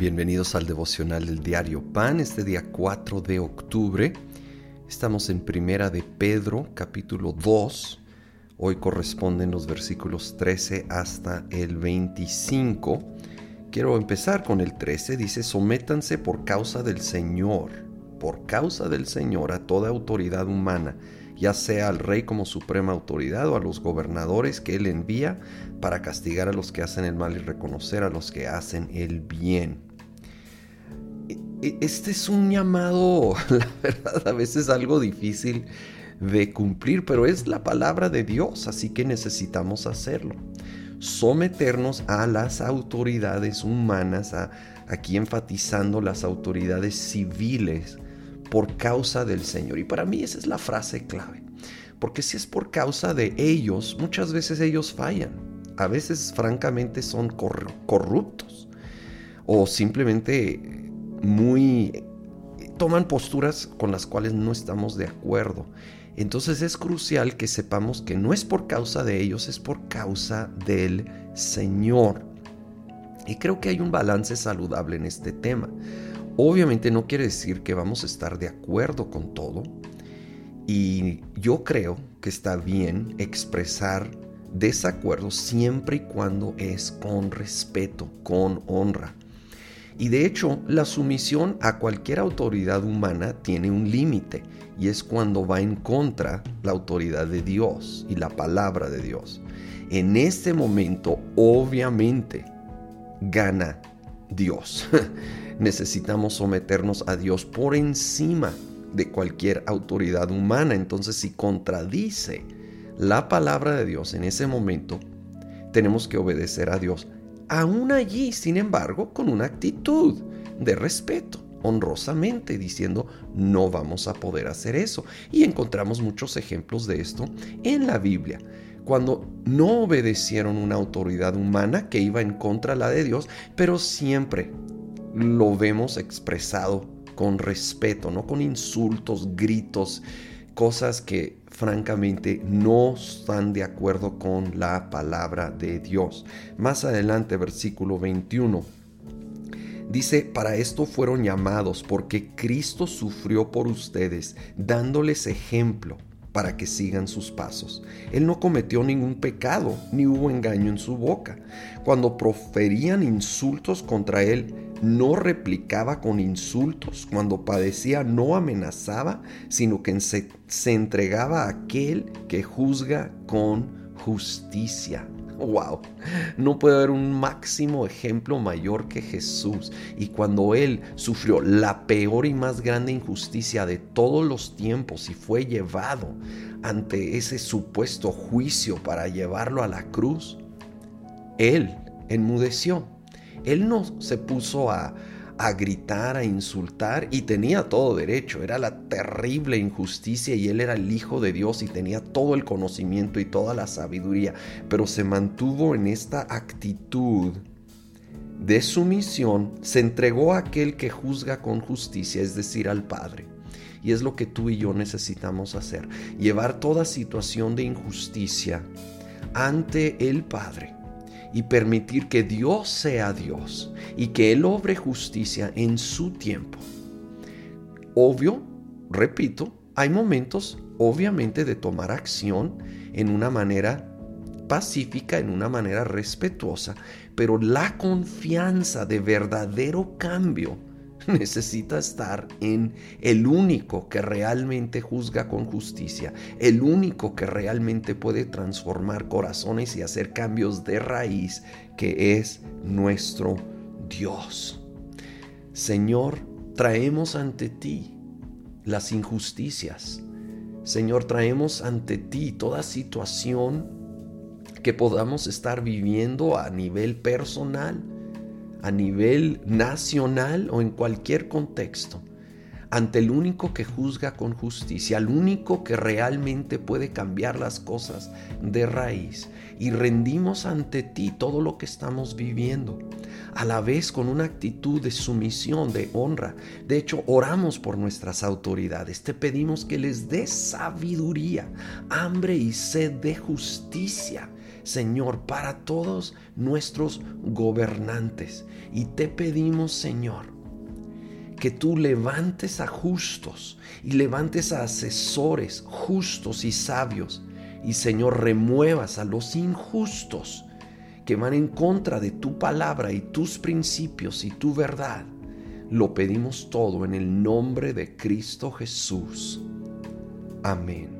Bienvenidos al devocional del diario Pan, este día 4 de octubre. Estamos en Primera de Pedro, capítulo 2. Hoy corresponden los versículos 13 hasta el 25. Quiero empezar con el 13. Dice, sométanse por causa del Señor, por causa del Señor a toda autoridad humana ya sea al rey como suprema autoridad o a los gobernadores que él envía para castigar a los que hacen el mal y reconocer a los que hacen el bien. E, este es un llamado, la verdad, a veces algo difícil de cumplir, pero es la palabra de Dios, así que necesitamos hacerlo. Someternos a las autoridades humanas, aquí enfatizando las autoridades civiles, por causa del Señor. Y para mí esa es la frase clave. Porque si es por causa de ellos, muchas veces ellos fallan. A veces francamente son corruptos. O simplemente muy... toman posturas con las cuales no estamos de acuerdo. Entonces es crucial que sepamos que no es por causa de ellos, es por causa del Señor. Y creo que hay un balance saludable en este tema. Obviamente no quiere decir que vamos a estar de acuerdo con todo. Y yo creo que está bien expresar desacuerdo siempre y cuando es con respeto, con honra. Y de hecho, la sumisión a cualquier autoridad humana tiene un límite y es cuando va en contra la autoridad de Dios y la palabra de Dios. En este momento, obviamente, gana Dios. necesitamos someternos a Dios por encima de cualquier autoridad humana. Entonces, si contradice la palabra de Dios en ese momento, tenemos que obedecer a Dios. Aún allí, sin embargo, con una actitud de respeto, honrosamente, diciendo, no vamos a poder hacer eso. Y encontramos muchos ejemplos de esto en la Biblia cuando no obedecieron una autoridad humana que iba en contra la de Dios, pero siempre lo vemos expresado con respeto, no con insultos, gritos, cosas que francamente no están de acuerdo con la palabra de Dios. Más adelante, versículo 21. Dice, para esto fueron llamados, porque Cristo sufrió por ustedes, dándoles ejemplo para que sigan sus pasos. Él no cometió ningún pecado, ni hubo engaño en su boca. Cuando proferían insultos contra él, no replicaba con insultos. Cuando padecía, no amenazaba, sino que se, entregaba a aquel que juzga con justicia. Wow, no puede haber un máximo ejemplo mayor que Jesús. Y cuando Él sufrió la peor y más grande injusticia de todos los tiempos y fue llevado ante ese supuesto juicio para llevarlo a la cruz, Él enmudeció. Él no se puso a, a gritar, a insultar y tenía todo derecho. Era la terrible injusticia y él era el Hijo de Dios y tenía todo el conocimiento y toda la sabiduría, pero se mantuvo en esta actitud de sumisión, se entregó a aquel que juzga con justicia, es decir, al Padre. Y es lo que tú y yo necesitamos hacer, llevar toda situación de injusticia ante el Padre y permitir que Dios sea Dios y que Él obre justicia en su tiempo. Obvio, repito, hay momentos obviamente de tomar acción en una manera pacífica, en una manera respetuosa, pero la confianza de verdadero cambio necesita estar en el único que realmente juzga con justicia, el único que realmente puede transformar corazones y hacer cambios de raíz, que es nuestro Dios. Señor, traemos ante ti las injusticias. Señor, traemos ante ti toda situación que podamos estar viviendo a nivel personal a nivel nacional o en cualquier contexto, ante el único que juzga con justicia, al único que realmente puede cambiar las cosas de raíz. Y rendimos ante ti todo lo que estamos viviendo. a la vez con una actitud de sumisión, de honra. De hecho, oramos por nuestras autoridades. Te pedimos que les des sabiduría, hambre y sed de justicia. Señor, para todos nuestros gobernantes. Y te pedimos, Señor, que tú levantes a justos y levantes a asesores justos y sabios. Y Señor, remuevas a los injustos que van en contra de tu palabra y tus principios y tu verdad. Lo pedimos todo en el nombre de Cristo Jesús. Amén.